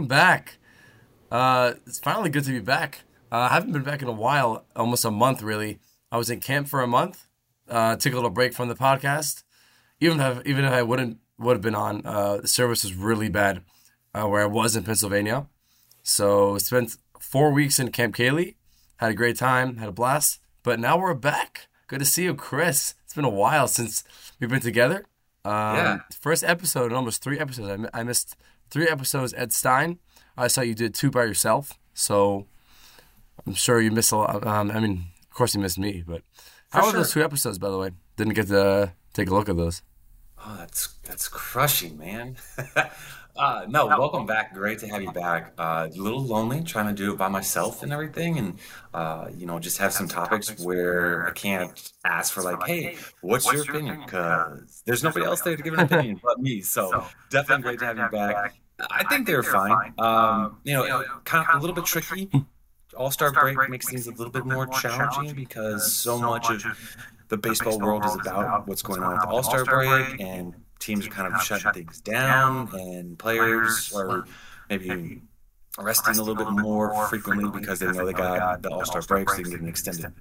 I'm back. Uh, it's finally good to be back. Uh, I haven't been back in a while, almost a month really. I was in camp for a month. Uh, took a little break from the podcast. Even if even if I wouldn't would have been on, uh, the service was really bad uh, where I was in Pennsylvania. So spent four weeks in Camp Kaylie. Had a great time, had a blast. But now we're back. Good to see you, Chris. It's been a while since we've been together. Um, Yeah. First episode in almost three episodes. I, I missed three episodes. Ed Stein. I saw you did two by yourself. So I'm sure you missed a lot. Um, I mean, of course you missed me, but how are sure. those two episodes, by the way? Didn't get to take a look at those. Oh, that's that's crushing, man. uh, no, welcome back. Great to have you back. Uh, a little lonely trying to do it by myself and everything, and uh, you know, just have some topics where I can't ask for like, hey, what's your opinion? Because there's nobody else there to give an opinion but me. So definitely great to have you back. I think they're fine. Um, you know, kind of a little bit tricky. All Star break makes things a little bit more challenging because so much of the baseball world is about what's going on with the All Star break, and teams are kind of shutting things down, and players are maybe resting a little bit more frequently because they know they got the All Star break, so they can get an extended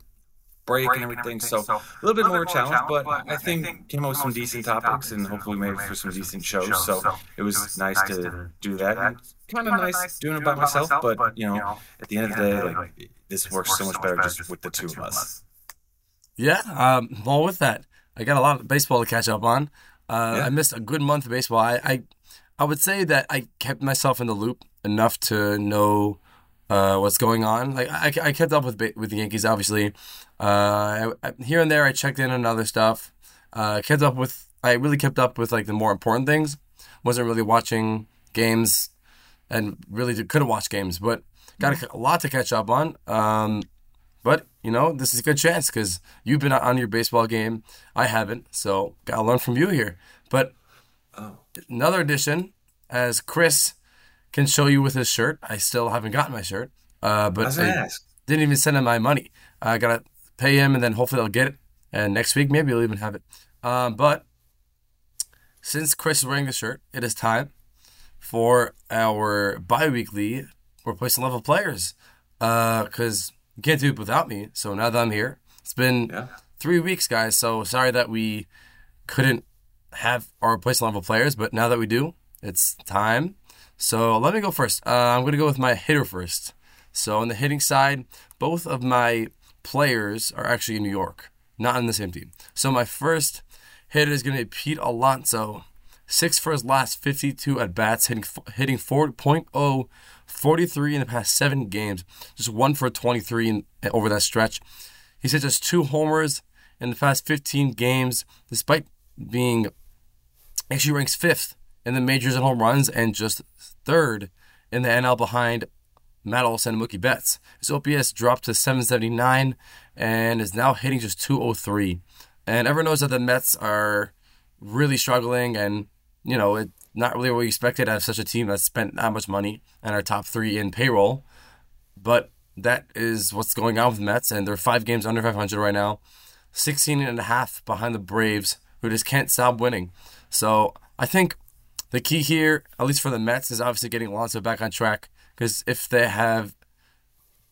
break and everything. So a little bit more challenge, but I think came up with some decent topics and hopefully made for some decent shows. So it was nice to do that. And kind of nice doing it by myself, but you know, at the end of the day, like this works so much better just with the two of us. Yeah, um, well, with that, I got a lot of baseball to catch up on. Uh, Yeah. I missed a good month of baseball. I, I, I would say that I kept myself in the loop enough to know uh, what's going on. Like I, I kept up with with the Yankees, obviously. Uh, I, here and there, I checked in on other stuff. Uh, kept up with. I really kept up with like the more important things. Wasn't really watching games, and really couldn't watch games, but got a, a lot to catch up on. Um, but you know, this is a good chance because you've been on your baseball game. I haven't, so gotta learn from you here. But Oh. another addition, as Chris can show you with his shirt. I still haven't gotten my shirt, uh, but I didn't even send him my money. I gotta pay him, and then hopefully I'll get it. And next week, maybe I'll even have it. Um, but since Chris is wearing the shirt, it is time for our bi-weekly replacement level players. Because you can't do it without me. So now that I'm here, it's been Yeah. three weeks, guys. So sorry that we couldn't have our replacement level players, but now that we do, it's time. So let me go first. Uh, I'm going to go with my hitter first. So on the hitting side, both of my players are actually in New York, not in the same team. So my first hitter is going to be Pete Alonso. Six for his last 52 at bats, hitting hitting 4.0, 43 in the past seven games. Just one for 23 in, over that stretch. He's hit just two homers in the past 15 games, despite being actually ranks fifth in the majors in home runs and just third in the NL behind Matt Olson and Mookie Betts. His OPS dropped to 779 and is now hitting just 203. And everyone knows that the Mets are really struggling and, you know, it not really what we expected out of such a team that spent that much money and are top three in payroll. But that is what's going on with the Mets, and they're five games under 500 right now, 16 and a half behind the Braves, who just can't stop winning. So I think the key here, at least for the Mets, is obviously getting Alonso back on track. Because if they have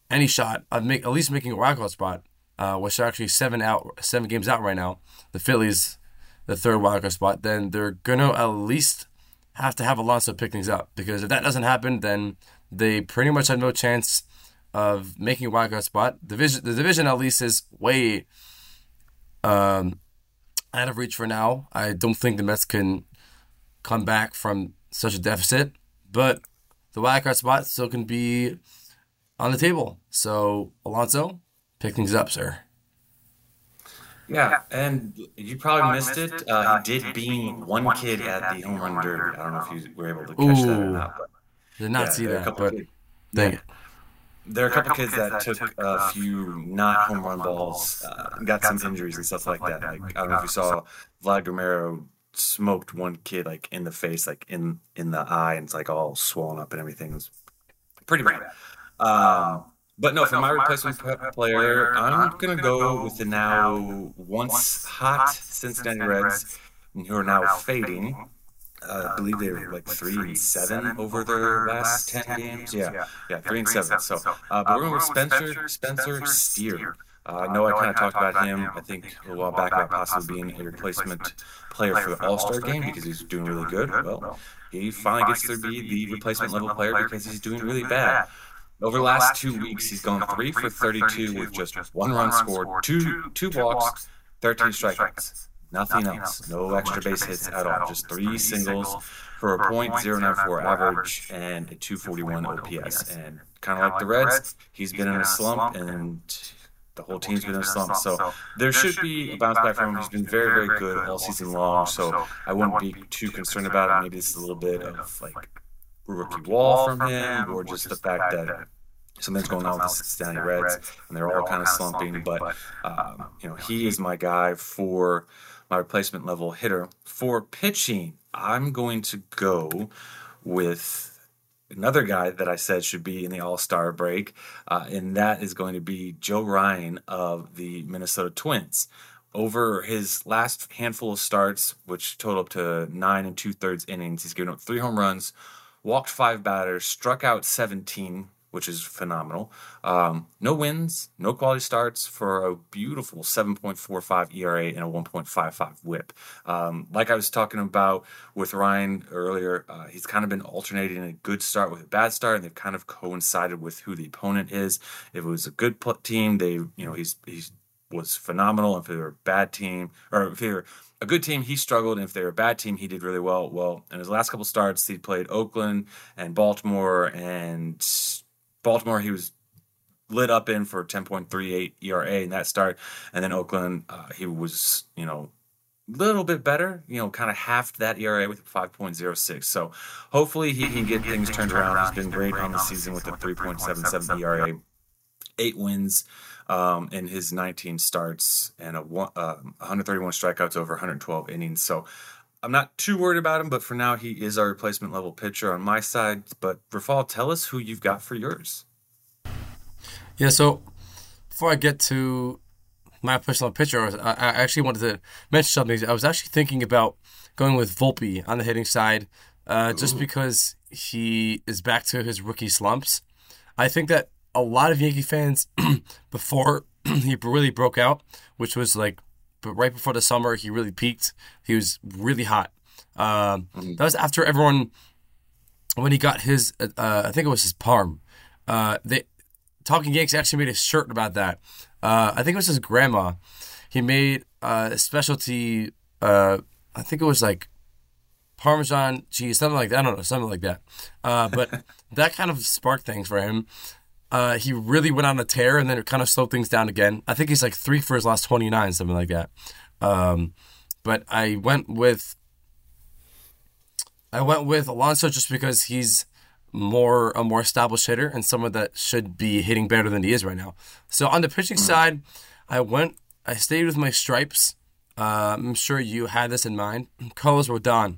any shot of make at least making a wild card spot, uh, which are actually seven out, seven games out right now, the Phillies, the third wild card spot, then they're gonna at least have to have Alonso pick things up. Because if that doesn't happen, then they pretty much have no chance of making a wild card spot. Division, the division at least is way um, out of reach for now. I don't think the Mets can come back from such a deficit, but the wildcard spot still can be on the table. So Alonso, pick things up, sir. Yeah, and you probably missed it. Uh, he did beam one kid at the home run derby. I don't know if you were able to catch that or not, but Did not yeah, see there are a that, but kids. dang it. There are a couple kids that took a few not home run balls, uh, got some injuries and stuff like that. Like I don't know if you saw Vlad Guerrero smoked one kid like in the face, like in in the eye, and it's like all swollen up and everything. It was pretty bad. Um, but no, for my replacement p- player, I'm gonna go with the now once hot Cincinnati Reds, who are now fading. uh, I believe they were like three and seven over their last ten games. Yeah, yeah, three and seven. So, uh, but we're going with Spencer Spencer Steer. Uh, I know I kind of talked about him. I think a while back about possibly being a replacement player for the All Star game because he's doing really good. Well, he finally gets to be the replacement level player because he's doing really bad. Over the last two weeks, he's gone three for 32 with just one run scored, two two walks, 13 strikeouts. Nothing else. No extra base hits at all. Just three singles for a .094 average and a 241 OPS. And kind of like the Reds, he's been in a slump and the whole team's been in a slump. So there should be a bounce back from him. He's been very, very good all season long. So I wouldn't be too concerned about it. Maybe this is a little bit of like rookie wall from him or just the fact that something's going on with the Cincinnati Reds and they're all kind of slumping. But, um, you know, he is my guy for my replacement level hitter. For pitching, I'm going to go with another guy that I said should be in the All Star break, uh, and that is going to be Joe Ryan of the Minnesota Twins. Over his last handful of starts, which total up to nine and two thirds innings, he's given up three home runs, walked five batters, struck out 17, which is phenomenal. Um, no wins, no quality starts for a beautiful 7.45 ERA and a 1.55 WHIP. Um, like I was talking about with Ryan earlier, uh, he's kind of been alternating a good start with a bad start, and they've kind of coincided with who the opponent is. If it was a good team, they you know he's he's was phenomenal. If they were a bad team, or if they were a good team, he struggled. And if they were a bad team, he did really well. Well, in his last couple starts, he played Oakland and Baltimore and Baltimore, he was lit up in for 10.38 ERA in that start, and then Oakland, uh, he was you know a little bit better, you know, kind of half that ERA with 5.06. So hopefully he can get things turned around. He's been great on the season with a 3.77 ERA, eight wins. Um, in his 19 starts and a one, uh, 131 strikeouts over 112 innings. So I'm not too worried about him, but for now, he is our replacement level pitcher on my side. But Rephael, tell us who you've got for yours. Yeah, so before I get to my personal pitcher, I, I actually wanted to mention something. I was actually thinking about going with Volpe on the hitting side, uh, just because he is back to his rookie slumps. I think that a lot of Yankee fans, before he really broke out, which was like but right before the summer, he really peaked. He was really hot. Um, mm-hmm. That was after everyone when he got his. Uh, I think it was his palm. Uh, they Talking Yanks actually made a shirt about that. Uh, I think it was his grandma. He made uh, a specialty. Uh, I think it was like Parmesan cheese, something like that. I don't know, something like that. Uh, but that kind of sparked things for him uh, he really went on a tear and then it kind of slowed things down again. I think he's like three for his last 29, something like that. Um, but I went with I went with Alonso just because he's more a more established hitter and someone that should be hitting better than he is right now. So on the pitching side, I went I stayed with my stripes. Uh, I'm sure you had this in mind. Carlos Rodon.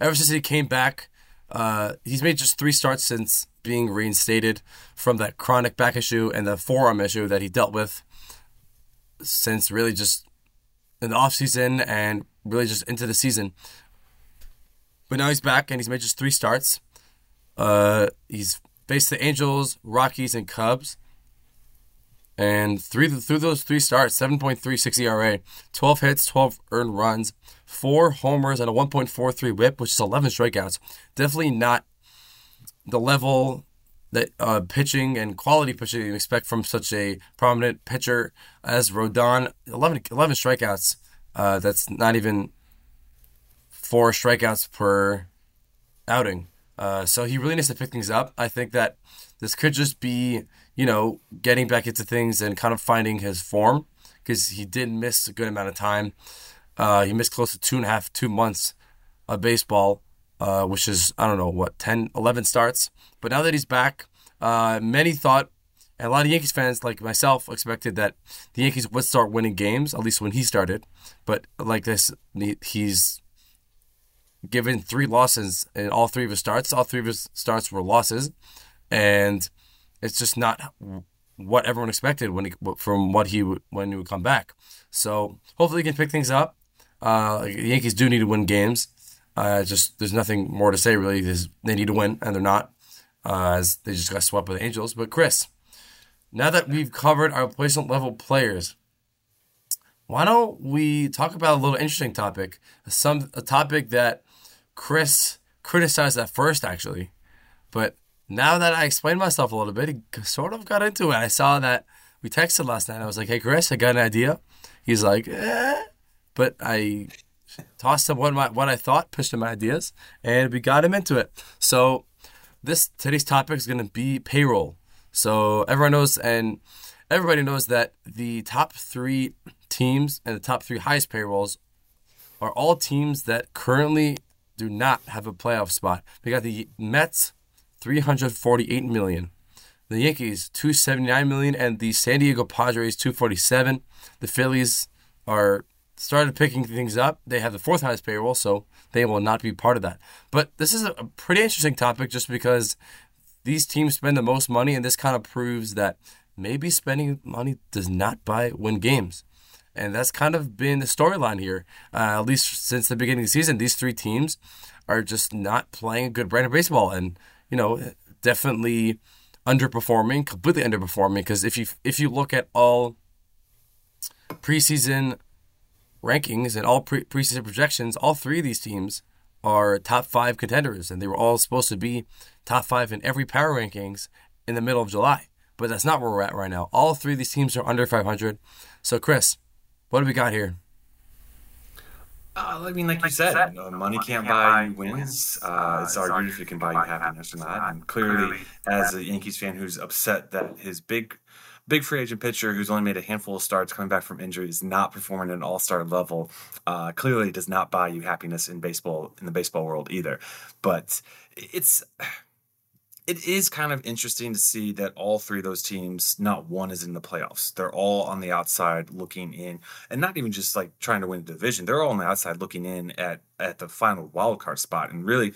Ever since he came back, uh, he's made just three starts since being reinstated from that chronic back issue and the forearm issue that he dealt with since really just in the offseason and really just into the season. But now he's back and he's made just three starts. Uh, he's faced the Angels, Rockies, and Cubs. And three through those three starts, 7.36 ERA, 12 hits, 12 earned runs, four homers, and a 1.43 whip, which is 11 strikeouts. Definitely not the level that uh, pitching and quality pitching you expect from such a prominent pitcher as Rodon. 11, 11 strikeouts. Uh, that's not even four strikeouts per outing. Uh, so he really needs to pick things up. I think that this could just be you know, getting back into things and kind of finding his form because he did miss a good amount of time. Uh, he missed close to two and a half, two months of baseball, uh, which is, I don't know, what, 10, 11 starts. But now that he's back, uh, many thought, and a lot of Yankees fans, like myself, expected that the Yankees would start winning games, at least when he started. But like this, he's given three losses in all three of his starts. All three of his starts were losses. And it's just not what everyone expected when he from what he would when he would come back. So hopefully he can pick things up. Uh, the Yankees do need to win games. Uh, just there's nothing more to say really. They need to win, and they're not, uh, as they just got swept by the Angels. But Chris, now that we've covered our placement level players, why don't we talk about a little interesting topic? Some a topic that Chris criticized at first, actually, but now that I explained myself a little bit, he sort of got into it. I saw that we texted last night. I was like, "Hey, Chris, I got an idea." He's like, eh. but I tossed him what my what I thought, pushed him ideas, and we got him into it. So this today's topic is going to be payroll. So everyone knows, and everybody knows that the top three teams and the top three highest payrolls are all teams that currently do not have a playoff spot. We got the Mets, 348 million. The Yankees, 279 million, and the San Diego Padres, 247. The Phillies are started picking things up. They have the fourth highest payroll, so they will not be part of that. But this is a pretty interesting topic just because these teams spend the most money, and this kind of proves that maybe spending money does not buy win games. And that's kind of been the storyline here, uh, at least since the beginning of the season. These three teams are just not playing a good brand of baseball. And you know, definitely underperforming, completely underperforming. Because if you if you look at all preseason rankings and all pre- preseason projections, all three of these teams are top five contenders, and they were all supposed to be top five in every power rankings in the middle of July. But that's not where we're at right now. All three of these teams are under 500. So, Chris, what do we got here? Uh, I mean, like you said, money can't buy you wins. Uh, it's argued if it can buy you happiness or not. And clearly, as a Yankees fan who's upset that his big, big free agent pitcher who's only made a handful of starts coming back from injury is not performing at an all star level, uh, clearly does not buy you happiness in baseball in the baseball world either. But it's it is kind of interesting to see that all three of those teams, not one is in the playoffs. They're all on the outside looking in, and not even just like trying to win the division. They're all on the outside looking in at at the final wild card spot. And really,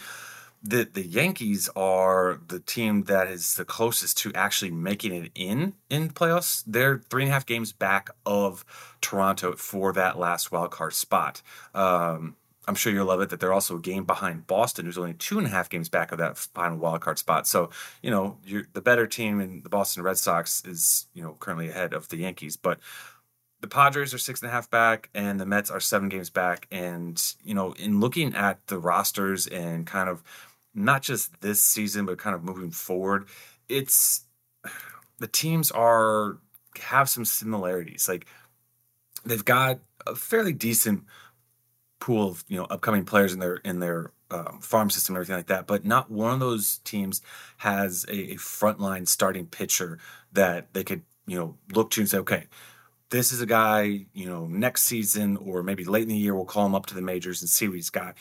the the Yankees are the team that is the closest to actually making it in in playoffs. They're three and a half games back of Toronto for that last wild card spot. Um, I'm sure you'll love it that they're also a game behind Boston, who's only two and a half games back of that final wild card spot. So, you know, the better team in the Boston Red Sox is, you know, currently ahead of the Yankees. But the Padres are six and a half back, and the Mets are seven games back. And, you know, in looking at the rosters and kind of not just this season, but kind of moving forward, it's the teams are have some similarities. Like they've got a fairly decent pool of you know upcoming players in their in their um, farm system and everything like that. But not one of those teams has a, a frontline starting pitcher that they could you know look to and say, okay, this is a guy you know next season or maybe late in the year we'll call him up to the majors and see what he's got.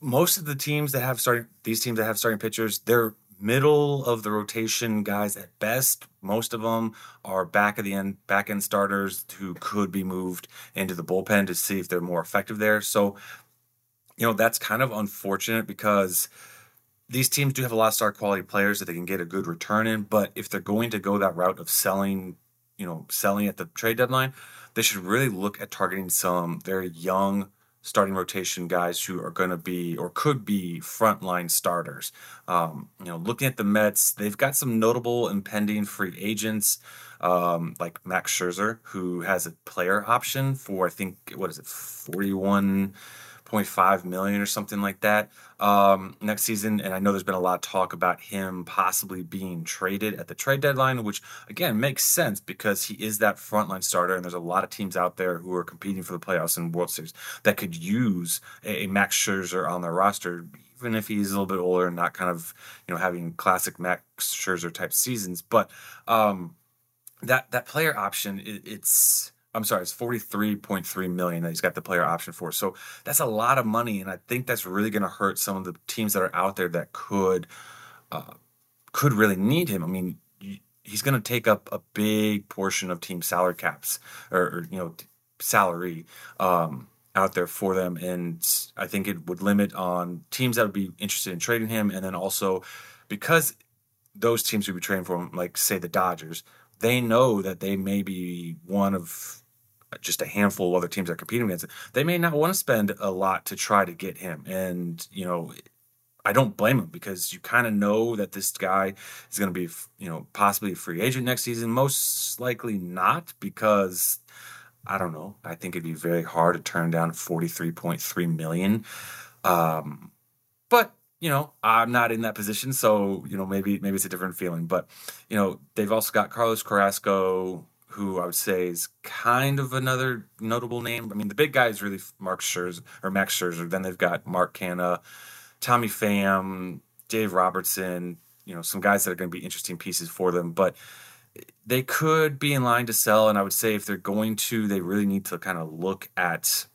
Most of the teams that have starting these teams that have starting pitchers, they're middle of the rotation guys at best. Most of them are back of the end back end starters who could be moved into the bullpen to see if they're more effective there. So, you know, that's kind of unfortunate because these teams do have a lot of star quality players that they can get a good return in, but if they're going to go that route of selling, you know, selling at the trade deadline, they should really look at targeting some very young starting rotation guys who are going to be or could be frontline starters. Um, you know, looking at the Mets, they've got some notable impending free agents um, like Max Scherzer, who has a player option for I think what is it, forty one 0.5 million or something like that um, next season. And I know there's been a lot of talk about him possibly being traded at the trade deadline, which again makes sense because he is that frontline starter. And there's a lot of teams out there who are competing for the playoffs and World Series that could use a, a Max Scherzer on their roster, even if he's a little bit older and not kind of you know having classic Max Scherzer type seasons. But um, that that player option, it, it's I'm sorry, it's 43.3 million that he's got the player option for. So that's a lot of money, and I think that's really going to hurt some of the teams that are out there that could uh, could really need him. I mean, he's going to take up a big portion of team salary caps or, or you know salary um, out there for them, and I think it would limit on teams that would be interested in trading him, and then also because those teams would be trading for him, like say the Dodgers, they know that they may be one of just a handful of other teams that are competing against it, they may not want to spend a lot to try to get him. And, you know, I don't blame him because you kind of know that this guy is going to be, you know, possibly a free agent next season. Most likely not because I don't know. I think it'd be very hard to turn down 43.3 million. Um, but you know, I'm not in that position, so you know, maybe maybe it's a different feeling. But you know, they've also got Carlos Carrasco, who I would say is kind of another notable name. I mean, the big guy is really Mark Scherzer or Max Scherzer. Then they've got Mark Canha, Tommy Pham, Dave Robertson. You know, some guys that are going to be interesting pieces for them, but they could be in line to sell. And I would say if they're going to, they really need to kind of look at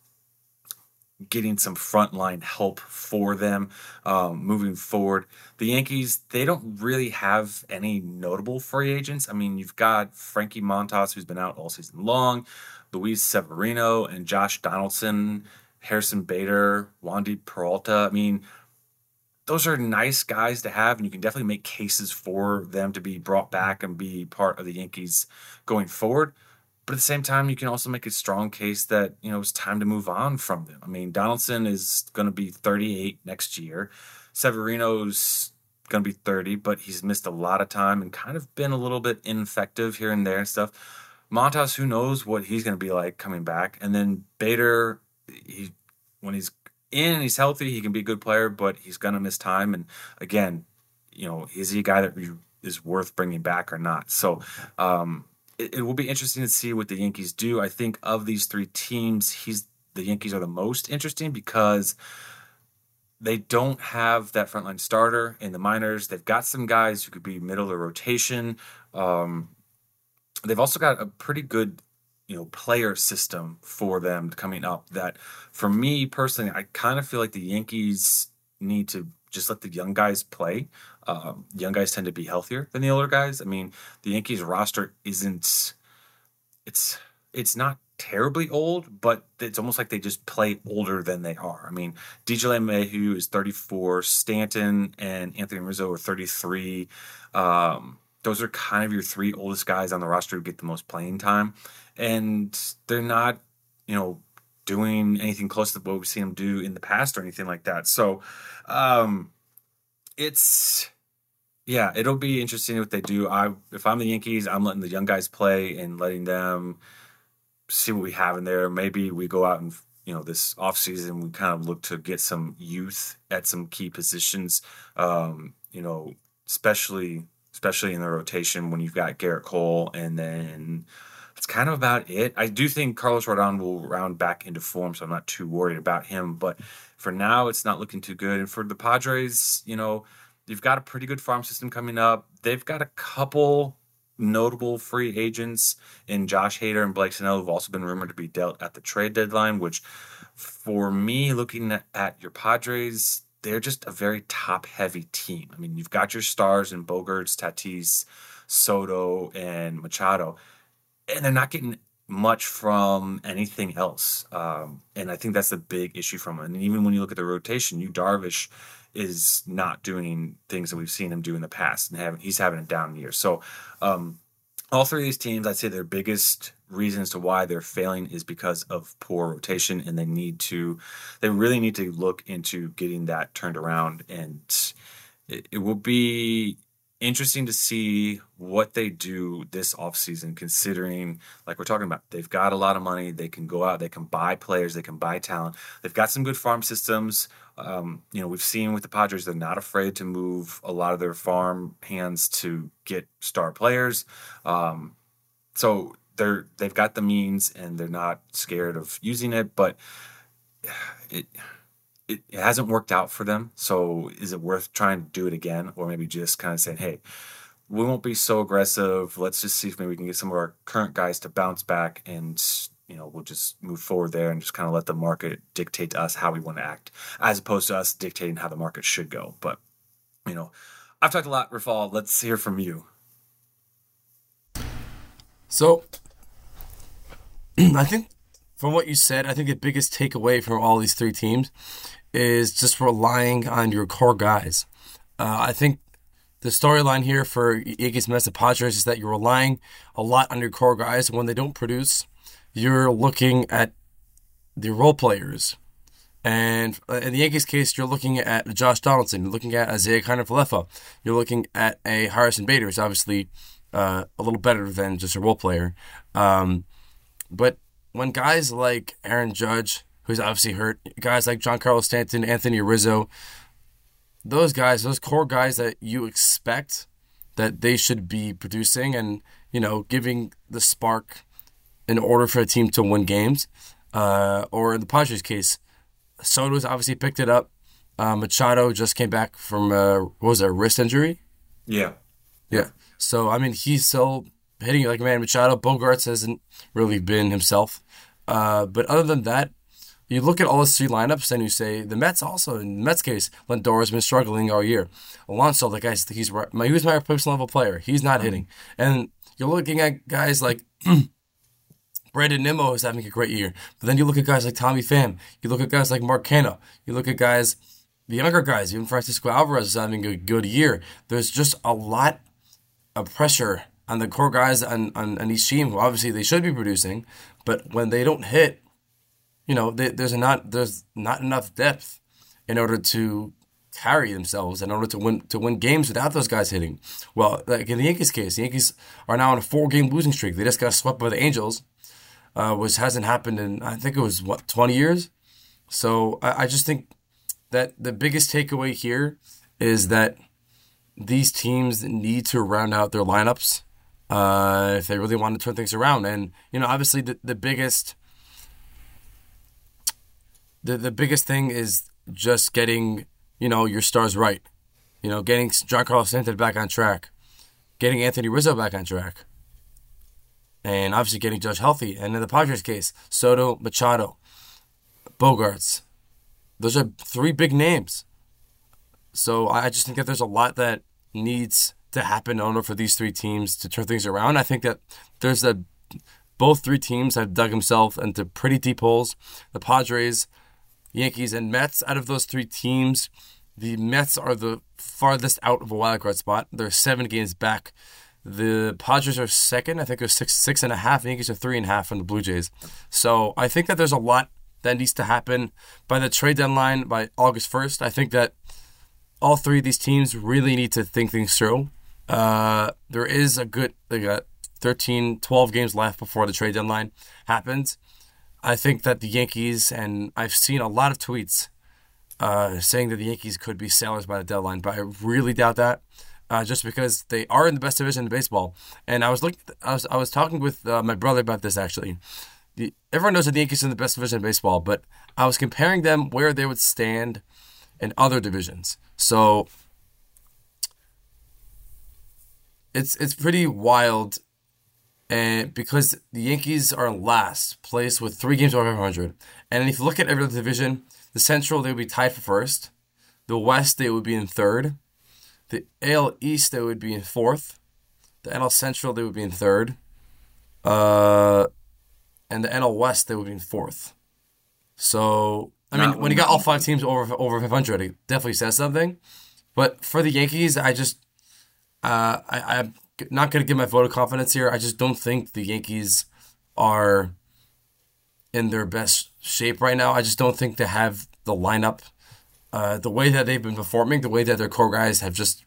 getting some frontline help for them um, moving forward. The Yankees, they don't really have any notable free agents. I mean, you've got Frankie Montas, who's been out all season long, Luis Severino, and Josh Donaldson, Harrison Bader, Wandy Peralta. I mean, those are nice guys to have, and you can definitely make cases for them to be brought back and be part of the Yankees going forward. But at the same time, you can also make a strong case that, you know, it's time to move on from them. I mean, Donaldson is going to be 38 next year. Severino's going to be 30, but he's missed a lot of time and kind of been a little bit ineffective here and there and stuff. Montas, who knows what he's going to be like coming back. And then Bader, he when he's in and he's healthy, he can be a good player, but he's going to miss time. And again, you know, is he a guy that is worth bringing back or not? So, um, it, it, will be interesting to see what the Yankees do. I think of these three teams, he's the Yankees are the most interesting because they don't have that frontline starter in the minors. They've got some guys who could be middle of rotation. Um, they've also got a pretty good, you know, player system for them coming up. That, for me personally, I kind of feel like the Yankees need to just let the young guys play. Um, young guys tend to be healthier than the older guys. I mean, the Yankees roster isn't it's it's not terribly old, but it's almost like they just play older than they are. I mean, DJ LeMahieu is 34, Stanton and Anthony Rizzo are 33. Um, those are kind of your three oldest guys on the roster who get the most playing time, and they're not, you know, doing anything close to what we've seen them do in the past or anything like that. So, um, it's yeah, it'll be interesting what they do. I if I'm the Yankees, I'm letting the young guys play and letting them see what we have in there. Maybe we go out and you know this offseason we kind of look to get some youth at some key positions. Um, you know, especially especially in the rotation when you've got Gerrit Cole and then that's kind of about it. I do think Carlos Rodon will round back into form, so I'm not too worried about him. But for now, it's not looking too good. And for the Padres, you know, You've got a pretty good farm system coming up. They've got a couple notable free agents in Josh Hader and Blake Snell who've also been rumored to be dealt at the trade deadline, which for me, looking at your Padres, they're just a very top heavy team. I mean, you've got your stars in Bogaerts, Tatis, Soto, and Machado, and they're not getting much from anything else. Um, and I think that's the big issue from it. And even when you look at the rotation, you Darvish is not doing things that we've seen him do in the past, and having he's having a down year. So, um, all three of these teams, I'd say their biggest reasons to why they're failing is because of poor rotation, and they need to, they really need to look into getting that turned around. And it, it will be interesting to see what they do this offseason considering like we're talking about they've got a lot of money. They can go out they can buy players they can buy talent. They've got some good farm systems. Um, you know we've seen with the padres they're not afraid to move a lot of their farm hands to get star players. Um, so they're they've got the means and they're not scared of using it but it it, it hasn't worked out for them. So is it worth trying to do it again, or maybe just kind of saying, hey, we won't be so aggressive. Let's just see if maybe we can get some of our current guys to bounce back and you know, we'll just move forward there and just kind of let the market dictate to us how we want to act, as opposed to us dictating how the market should go. But, you know, I've talked a lot, Rephael. Let's hear from you. So, I think from what you said, I think the biggest takeaway from all these three teams is just relying on your core guys. Uh, I think the storyline here for Yankees Mets and Padres is that you're relying a lot on your core guys. When they don't produce, you're looking at the role players. And in the Yankees case, you're looking at Josh Donaldson. You're looking at Isiah Kiner-Falefa. You're looking at a Harrison Bader, who's obviously uh, a little better than just a role player. Um, but when guys like Aaron Judge, who's obviously hurt, guys like Giancarlo Stanton, Anthony Rizzo, those guys, those core guys that you expect that they should be producing and, you know, giving the spark in order for a team to win games. Uh, or in the Padres case, Soto's obviously picked it up. Uh, Machado just came back from uh, what was it, a wrist injury? Yeah. Yeah. So I mean, he's still hitting it like a man. Machado, Bogaerts hasn't really been himself. Uh, but other than that, you look at all the three lineups and you say the Mets also in the Mets case, Lindor has been struggling all year. Alonso, the guy, he's my he was my replacement level player. He's not hitting, and you're looking at guys like. Brandon Nimmo is having a great year. But then you look at guys like Tommy Pham. You look at guys like Mark Canha. You look at guys, the younger guys, even Francisco Alvarez is having a good year. There's just a lot of pressure on the core guys on, on, on each team obviously they should be producing, but when they don't hit, you know, they, there's not there's not enough depth in order to carry themselves in order to win to win games without those guys hitting. Well, like in the Yankees case, the Yankees are now on a four game losing streak. They just got swept by the Angels, uh, which hasn't happened in I think it was what twenty years. So I, I just think that the biggest takeaway here is that these teams need to round out their lineups uh, if they really want to turn things around. And you know, obviously, the, the biggest the the biggest thing is just getting you know your stars right. You know, getting Giancarlo Stanton back on track, getting Anthony Rizzo back on track, and obviously getting Judge healthy. And in the Padres case, Soto, Machado, Bogaerts. Those are three big names. So I just think that there's a lot that needs to happen in order for these three teams to turn things around. I think that there's a both three teams have dug themselves into pretty deep holes. The Padres, Yankees, and Mets. Out of those three teams, the Mets are the farthest out of a wild card spot. They're seven games back. The Padres are second. I think they're six six and a half. The Yankees are three and a half from the Blue Jays. So I think that there's a lot that needs to happen by the trade deadline by August first. I think that all three of these teams really need to think things through. Uh, there is a good, they got 13, 12 games left before the trade deadline happens. I think that the Yankees, and I've seen a lot of tweets uh, saying that the Yankees could be sellers by the deadline, but I really doubt that. Uh, just because they are in the best division in baseball, and I was looking, I was I was talking with uh, my brother about this actually. The, everyone knows that the Yankees are in the best division in baseball, but I was comparing them where they would stand in other divisions. So it's it's pretty wild, and because the Yankees are last place with three games over 500, and if you look at every other division, the Central they would be tied for first, the West they would be in third, the AL East they would be in fourth, the NL Central they would be in third, uh, and the NL West they would be in fourth. So I mean, when you got all five teams over over 500, it definitely says something. But for the Yankees, I just uh, I, I'm not going to give my vote of confidence here. I just don't think the Yankees are in their best shape right now. I just don't think they have the lineup. Uh, the way that they've been performing, the way that their core guys have just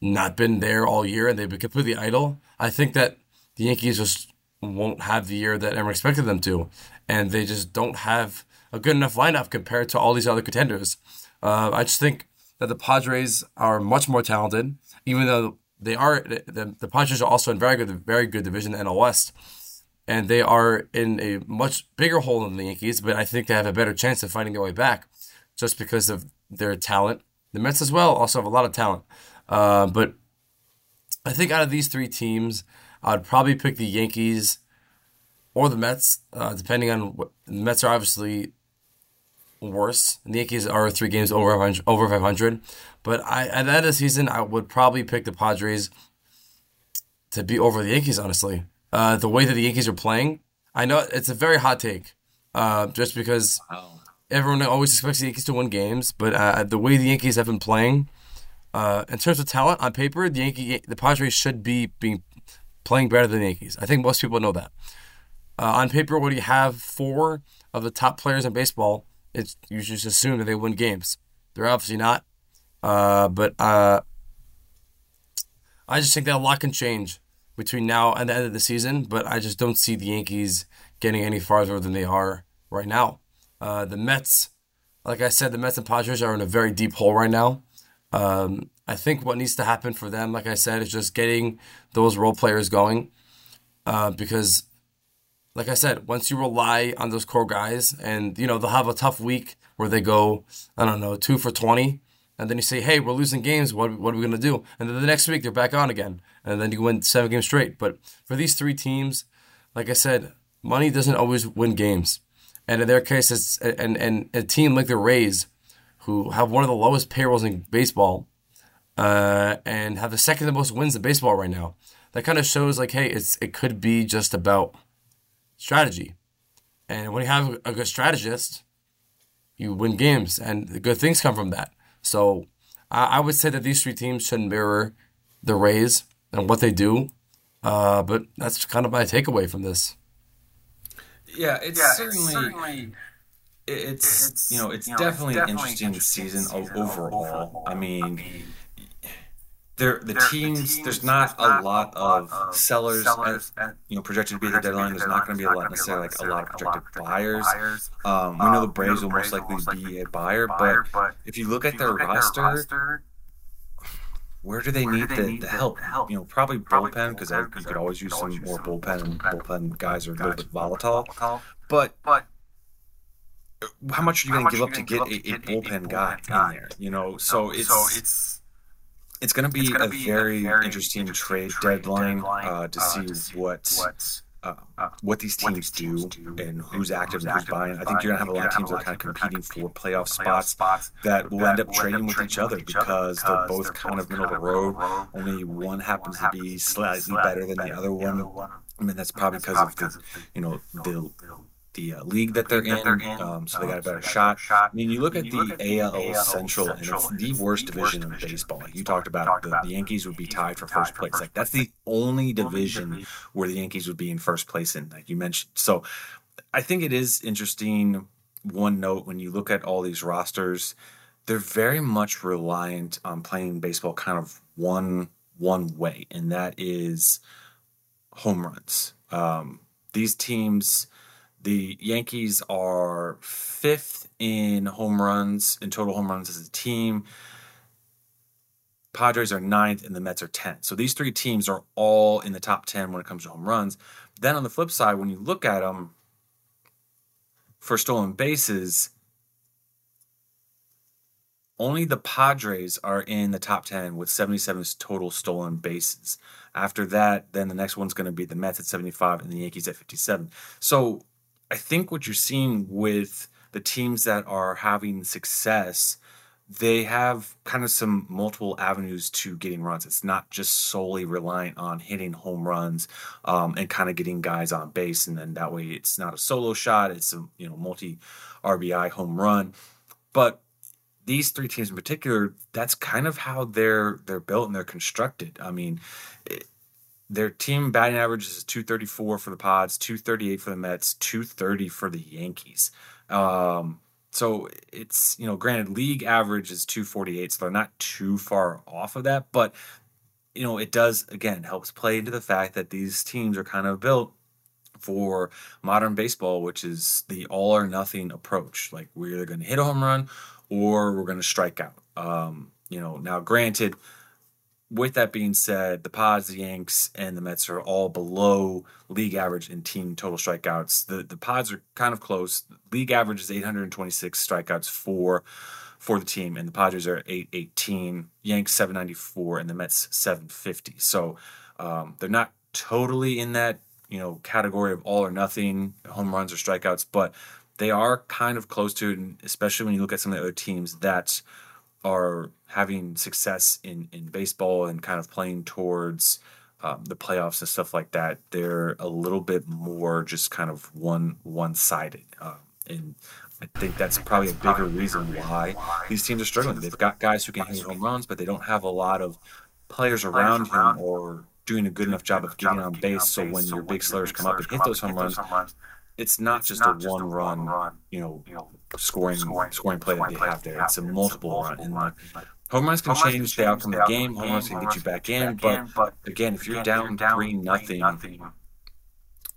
not been there all year and they've been completely idle. I think that the Yankees just won't have the year that everyone expected them to. And they just don't have a good enough lineup compared to all these other contenders. Uh, I just think that the Padres are much more talented, even though they are the, the Padres are also in very good very good division the NL West, and they are in a much bigger hole than the Yankees. But I think they have a better chance of finding their way back, just because of their talent. The Mets as well also have a lot of talent, uh, but I think out of these three teams, I'd probably pick the Yankees or the Mets, uh, depending on what the Mets are obviously worse. The Yankees are three games over 500, over 500. But I, at the end of the season, I would probably pick the Padres to be over the Yankees, honestly. Uh, the way that the Yankees are playing, I know it's a very hot take, uh, just because wow. everyone always expects the Yankees to win games. But uh, the way the Yankees have been playing, uh, in terms of talent on paper, the Yankee, the Padres should be being playing better than the Yankees. I think most people know that. Uh, on paper, when you have four of the top players in baseball, it's you just assume that they win games. They're obviously not. Uh, but uh, I just think that a lot can change between now and the end of the season. But I just don't see the Yankees getting any farther than they are right now. Uh, the Mets, like I said, the Mets and Padres are in a very deep hole right now. Um, I think what needs to happen for them, like I said, is just getting those role players going. Uh, because, like I said, once you rely on those core guys, and you know they'll have a tough week where they go, I don't know, two for twenty, and then you say, "Hey, we're losing games. What what are we gonna do?" And then the next week they're back on again, and then you win seven games straight. But for these three teams, like I said, money doesn't always win games, and in their case, it's and and a team like the Rays, who have one of the lowest payrolls in baseball, uh, and have the second most wins in baseball right now. That kind of shows like, hey, it's it could be just about strategy, and when you have a good strategist, you win games, and good things come from that. So I, I would say that these three teams should mirror the Rays and what they do. Uh, but that's kind of my takeaway from this. Yeah, it's yeah, certainly. It's, certainly it's, it's, you know it's, you know, definitely, it's definitely an interesting, interesting season, season overall. overall. I mean, I mean there the, teams, the teams, there's not a lot of sellers, sellers at, you know projected to be the deadline. There's not going to be a lot necessarily like a lot of projected buyers. Um, we know the Braves will most likely be a buyer, but if you look at their roster, where do they need the, the help? You know, probably bullpen because you could always use some more bullpen, and bullpen guys are a little bit volatile. But how much are you going to give up to get a, a bullpen guy in there? You know, so it's it's going to be, a, be very, a very interesting, trade, trade deadline, deadline uh, to uh, see, see what what, uh, uh what these teams, do, do and who's active and who's buying. I think you're going to have a lot of teams that are kind of competing for playoff spots that will end up trading with each other because they're both kind of middle of the road. Only one happens to be slightly better than the other one. I mean, that's probably because of the, you know, the the uh, league that they're in, um, so they got a better shot. I mean, you look at the AL Central, and it's the worst division in baseball. You talked about, the, the Yankees would be tied for first place. Like that's the only division where the Yankees would be in first place in, like you mentioned. So, I think it is interesting. One note when you look at all these rosters, they're very much reliant on playing baseball kind of one one way, and that is home runs. Um, these teams the Yankees are fifth in home runs, in total home runs as a team. Padres are ninth and the Mets are 10th. So these three teams are all in the top 10 when it comes to home runs. Then on the flip side, when you look at them for stolen bases, only the Padres are in the top 10 with 77 total stolen bases. After that, then the next one's going to be the Mets at 75 and the Yankees at 57. So I think what you're seeing with the teams that are having success, they have kind of some multiple avenues to getting runs. It's not just solely reliant on hitting home runs um, and kind of getting guys on base, and then that way it's not a solo shot; it's a you know multi RBI home run. But these three teams in particular, that's kind of how they're they're built and they're constructed. I mean, their team batting average is 234 for the Pods, 238 for the Mets, 230 for the Yankees. Um, so it's, you know, granted, league average is 248, so they're not too far off of that. But, you know, it does, again, helps play into the fact that these teams are kind of built for modern baseball, which is the all or nothing approach. Like we're either going to hit a home run or we're going to strike out. Um, you know, now granted, with that being said, the Pods, the Yanks, and the Mets are all below league average in team total strikeouts. The the Pods are kind of close. League average is 826 strikeouts for for the team, and the Padres are 818, Yanks 794, and the Mets 750. So um, they're not totally in that you know category of all or nothing home runs or strikeouts, but they are kind of close to it, especially when you look at some of the other teams that are having success in, in baseball and kind of playing towards um, the playoffs and stuff like that, they're a little bit more just kind of one one sided. Um, and I think that's probably a bigger reason why these teams are struggling. They've got guys who can hit home runs, but they don't have a lot of players around him or doing a good enough job of getting on base. So when your big slurs come up and hit those home runs, it's not just a one run, you know, scoring scoring play that they have there. It's a multiple run. And like, home runs can change the outcome of the game. Home runs can get you back in. But again, if you're down three nothing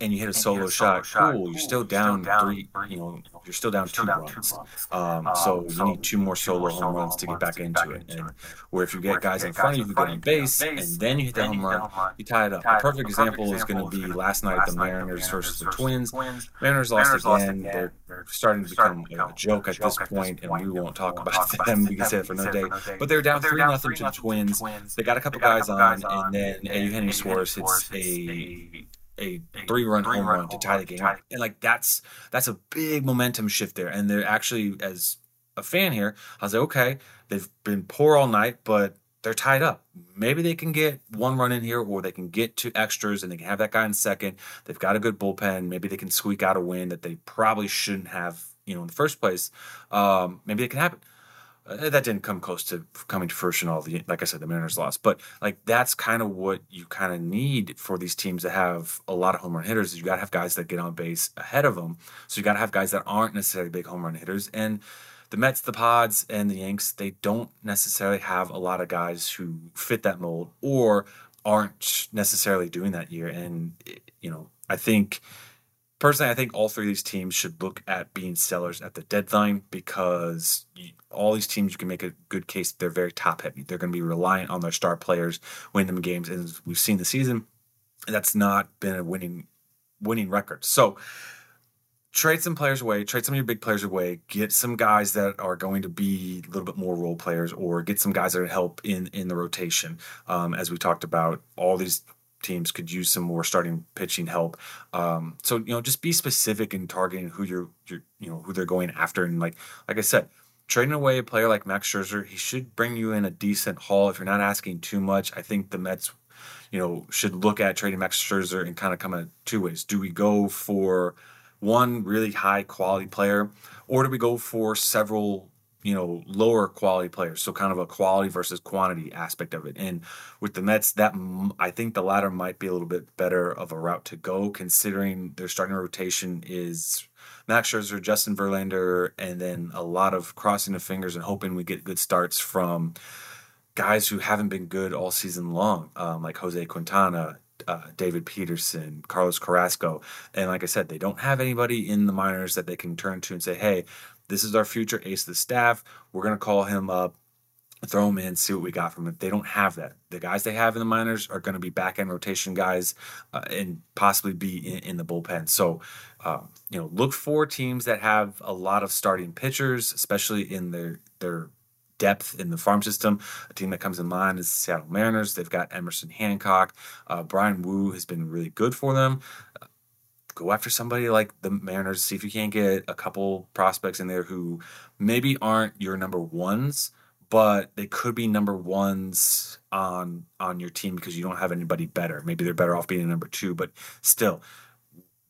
and you hit a solo shot, cool. You're still down three. You know, you're still down two runs. Um, so you need two more solo home runs to get back into it. And where if you get guys in front of you who get on base and then you hit the home run, you tie it up. A perfect example is going to be last night the Mariners versus the Twins. Mariners lost again. They're starting to become a joke at this point, and we won't talk about them. We can say it for another day. But they're down three nothing to the Twins. They got a couple guys on, and then Eugenio Suarez hits a a three run home run to tie the game. And like that's that's a big momentum shift there. And they're actually as a fan here, I was like, okay, they've been poor all night, but they're tied up. Maybe they can get one run in here, or they can get two extras and they can have that guy in second. They've got a good bullpen. Maybe they can squeak out a win that they probably shouldn't have, you know, in the first place. Um, maybe it can happen. Uh, that didn't come close to coming to fruition. All the like I said, the Mariners lost, but like that's kind of what you kind of need for these teams to have a lot of home run hitters. You got to have guys that get on base ahead of them. So you got to have guys that aren't necessarily big home run hitters. And the Mets, the Pods, and the Yanks, they don't necessarily have a lot of guys who fit that mold or aren't necessarily doing that year. And you know, I think personally, I think all three of these teams should look at being sellers at the deadline because all these teams, you can make a good case they're very top heavy. They're going to be reliant on their star players, win them games, and we've seen the season, that's not been a winning winning record. So trade some players away, trade some of your big players away, get some guys that are going to be a little bit more role players, or get some guys that help in in the rotation. Um, as we talked about, all these teams could use some more starting pitching help. Um, so you know, just be specific in targeting who you're, you're, you know, who they're going after, and like like I said, trading away a player like Max Scherzer, he should bring you in a decent haul if you're not asking too much. I think the Mets, you know, should look at trading Max Scherzer and kind of come at two ways. Do we go for one really high quality player, or do we go for several you know lower quality players so kind of a quality versus quantity aspect of it and with the mets that i think the latter might be a little bit better of a route to go considering their starting rotation is max scherzer justin verlander and then a lot of crossing the fingers and hoping we get good starts from guys who haven't been good all season long um, like jose quintana uh, David Peterson, Carlos Carrasco. And like I said, they don't have anybody in the minors that they can turn to and say, hey, this is our future ace of the staff. We're going to call him up, throw him in, see what we got from him. They don't have that. The guys they have in the minors are going to be back end rotation guys uh, and possibly be in, in the bullpen. So, uh, you know, look for teams that have a lot of starting pitchers, especially in their their depth in the farm system. A team that comes in mind is the Seattle Mariners. They've got Emerson Hancock. Uh, Bryan Woo has been really good for them go after somebody like the Mariners. See if you can't get a couple prospects in there who maybe aren't your number ones, but they could be number ones on on your team because you don't have anybody better. Maybe they're better off being a number two, but still,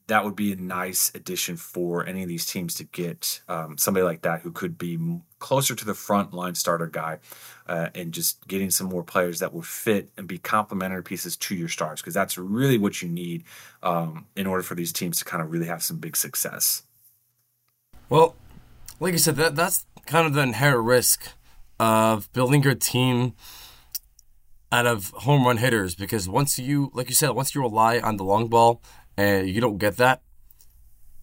that would be a nice addition for any of these teams to get um, somebody like that who could be closer to the front line starter guy uh, and just getting some more players that would fit and be complementary pieces to your stars because that's really what you need um, in order for these teams to kind of really have some big success. Well, like you said, that that's kind of the inherent risk of building your team out of home run hitters because once you, like you said, once you rely on the long ball and you don't get that,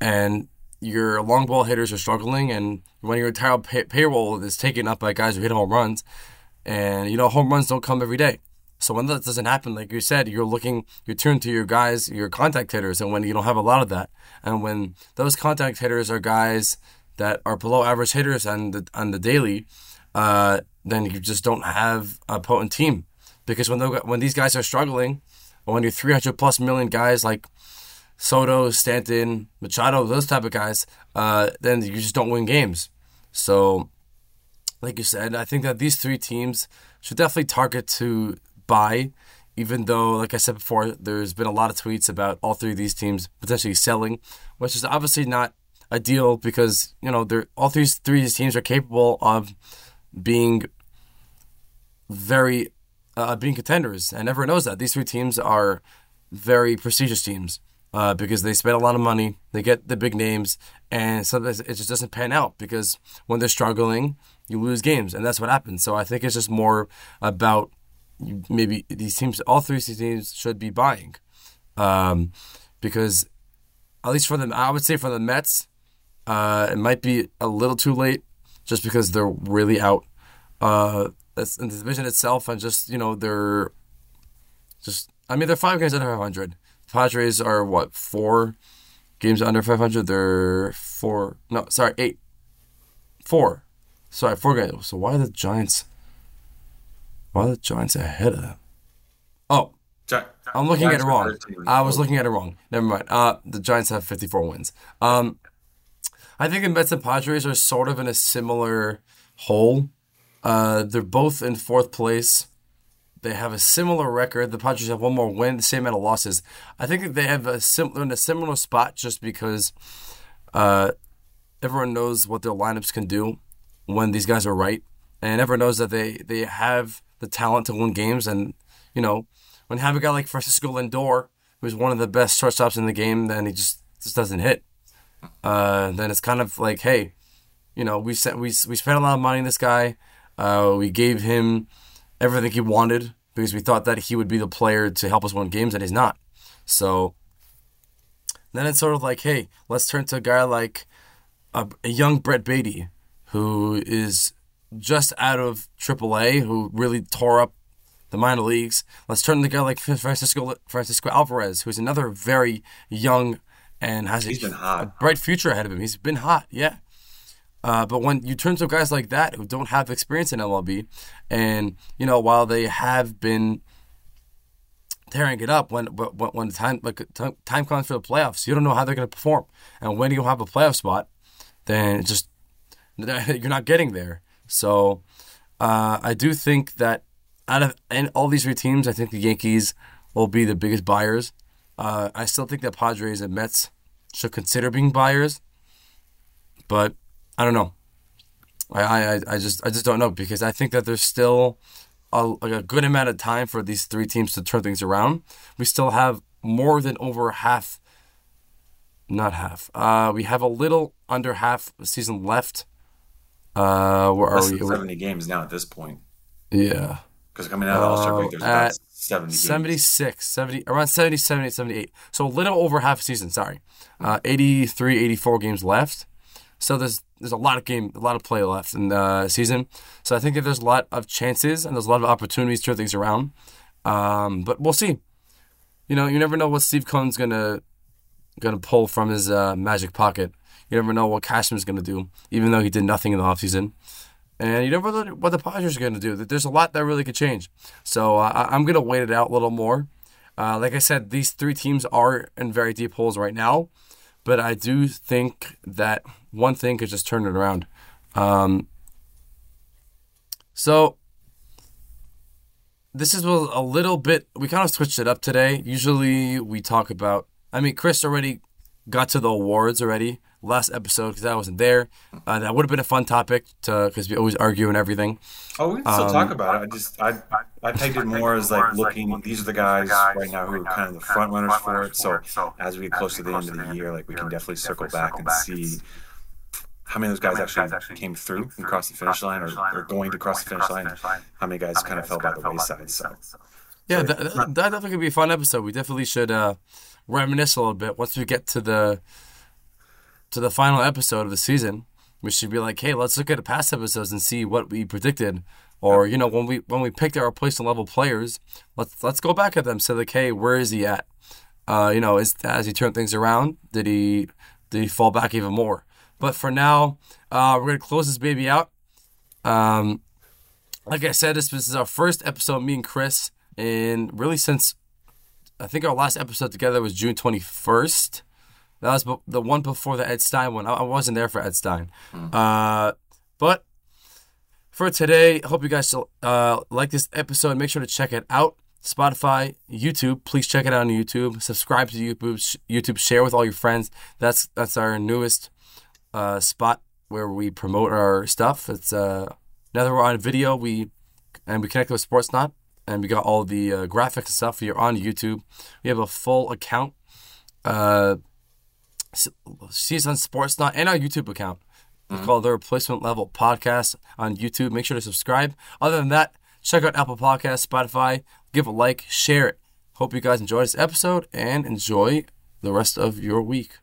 and your long ball hitters are struggling, and when your entire pay- payroll is taken up by guys who hit home runs, and you know home runs don't come every day. So when that doesn't happen, like you said, you're looking, you turn to your guys, your contact hitters, and when you don't have a lot of that, and when those contact hitters are guys that are below average hitters on the on the daily, uh, then you just don't have a potent team. Because when when these guys are struggling, when you're 300 plus million guys like Soto, Stanton, Machado, those type of guys, uh, then you just don't win games. So, like you said, I think that these three teams should definitely target to buy, even though, like I said before, there's been a lot of tweets about all three of these teams potentially selling, which is obviously not ideal because, you know, they're all three, three of these teams are capable of being very uh, being contenders, and everyone knows that these three teams are very prestigious teams uh, because they spend a lot of money, they get the big names, and sometimes it just doesn't pan out because when they're struggling, you lose games, and that's what happens. So I think it's just more about maybe these teams, all three teams should be buying, um, because at least for them, I would say for the Mets, uh, it might be a little too late, just because they're really out. Uh, in the division itself, and just you know they're just I mean they're five games under 500. Padres are what four games under 500. They're four. No, sorry, eight. Four. Sorry, four games. So why are the Giants? Why are the Giants ahead of them? Oh, I'm looking Giants at it wrong. I was looking at it wrong. Never mind. Uh, the Giants have 54 wins. Um, I think the Mets and Padres are sort of in a similar hole. Uh, they're both in fourth place. They have a similar record. The Padres have one more win, the same amount of losses. I think they have a sim- in a similar spot just because uh, everyone knows what their lineups can do when these guys are right, and everyone knows that they they have the talent to win games. And you know, when have a guy like Francisco Lindor, who's one of the best shortstops in the game, then he just just doesn't hit. Uh, then it's kind of like, hey, you know, we sent we we spent a lot of money on this guy. Uh, we gave him everything he wanted because we thought that he would be the player to help us win games, and he's not. So then it's sort of like, hey, let's turn to a guy like a, a young Brett Baty, who is just out of AAA, who really tore up the minor leagues. Let's turn to a guy like Francisco Francisco Alvarez, who's another very young and has a, a, bright future ahead of him. He's been hot, yeah. Uh, but when you turn to guys like that who don't have experience in MLB, and you know while they have been tearing it up, when when, when time like time comes for the playoffs, you don't know how they're going to perform. And when you have a playoff spot, then just you're not getting there. So uh, I do think that out of and all these three teams, I think the Yankees will be the biggest buyers. Uh, I still think that Padres and Mets should consider being buyers, but I don't know. I, I, I just I just don't know because I think that there's still a, like a good amount of time for these three teams to turn things around. We still have more than over half, not half. Uh, we have a little under half a season left. Uh, where are we? Seventy games now at this point. Yeah. Because coming out of the All Star break, there's about 70 games. 76, 70, around 70, 78, 78. So a little over half a season, sorry. Uh, 83, 84 games left. So there's there's a lot of game, a lot of play left in the season. So I think that there's a lot of chances and there's a lot of opportunities to turn things around. Um, but we'll see. You know, you never know what Steve Cohen's gonna gonna pull from his uh, magic pocket. You never know what Cashman's gonna do, even though he did nothing in the offseason. And you never know what the Padres are gonna do. There's a lot that really could change. So uh, I'm gonna wait it out a little more. Uh, like I said, these three teams are in very deep holes right now. But I do think that one thing could just turn it around. Um, so this is a little bit. We kind of switched it up today. Usually we talk about. I mean, Chris already got to the awards already last episode because I wasn't there. Uh, that would have been a fun topic to because we always argue and everything. Oh, we can still um, talk about it. I just I I pegged it more as like looking. These are the guys right now who are kind of the front runners for it. So as we get close to the end of the year, like we can definitely circle back and see how many of those guys actually came through and crossed the finish line, or, or going to cross the finish line. How many guys kind of fell by the wayside? So. Yeah, that, that, definitely could be a fun episode. We definitely should uh, reminisce a little bit once we get to the to the final episode of the season, we should be like, hey, let's look at the past episodes and see what we predicted. Or you know, when we when we picked our replacement level players, let's let's go back at them. Say like, hey, where is he at? Uh, you know, is as he turned things around, did he did he fall back even more? But for now, uh, we're gonna close this baby out. Um, like I said, this, this is our first episode, me and Chris, and really since I think our last episode together was June twenty first. That was the one before the Ed Stein one. I wasn't there for Ed Stein. Mm. Uh, but for today, I hope you guys uh, like this episode. Make sure to check it out. Spotify, YouTube. Please check it out on YouTube. Subscribe to YouTube. YouTube. Share with all your friends. That's that's our newest uh, spot where we promote our stuff. It's uh, now that we're on video, we and we connect with Sportsnaut. and we got all the uh, graphics and stuff here on YouTube. We have a full account, uh, Season Sportsnaut, and our YouTube account. Mm-hmm. called the Replacement Level Podcast on YouTube. Make sure to subscribe. Other than that, check out Apple Podcasts, Spotify. Give a like, share it. Hope you guys enjoyed this episode and enjoy the rest of your week.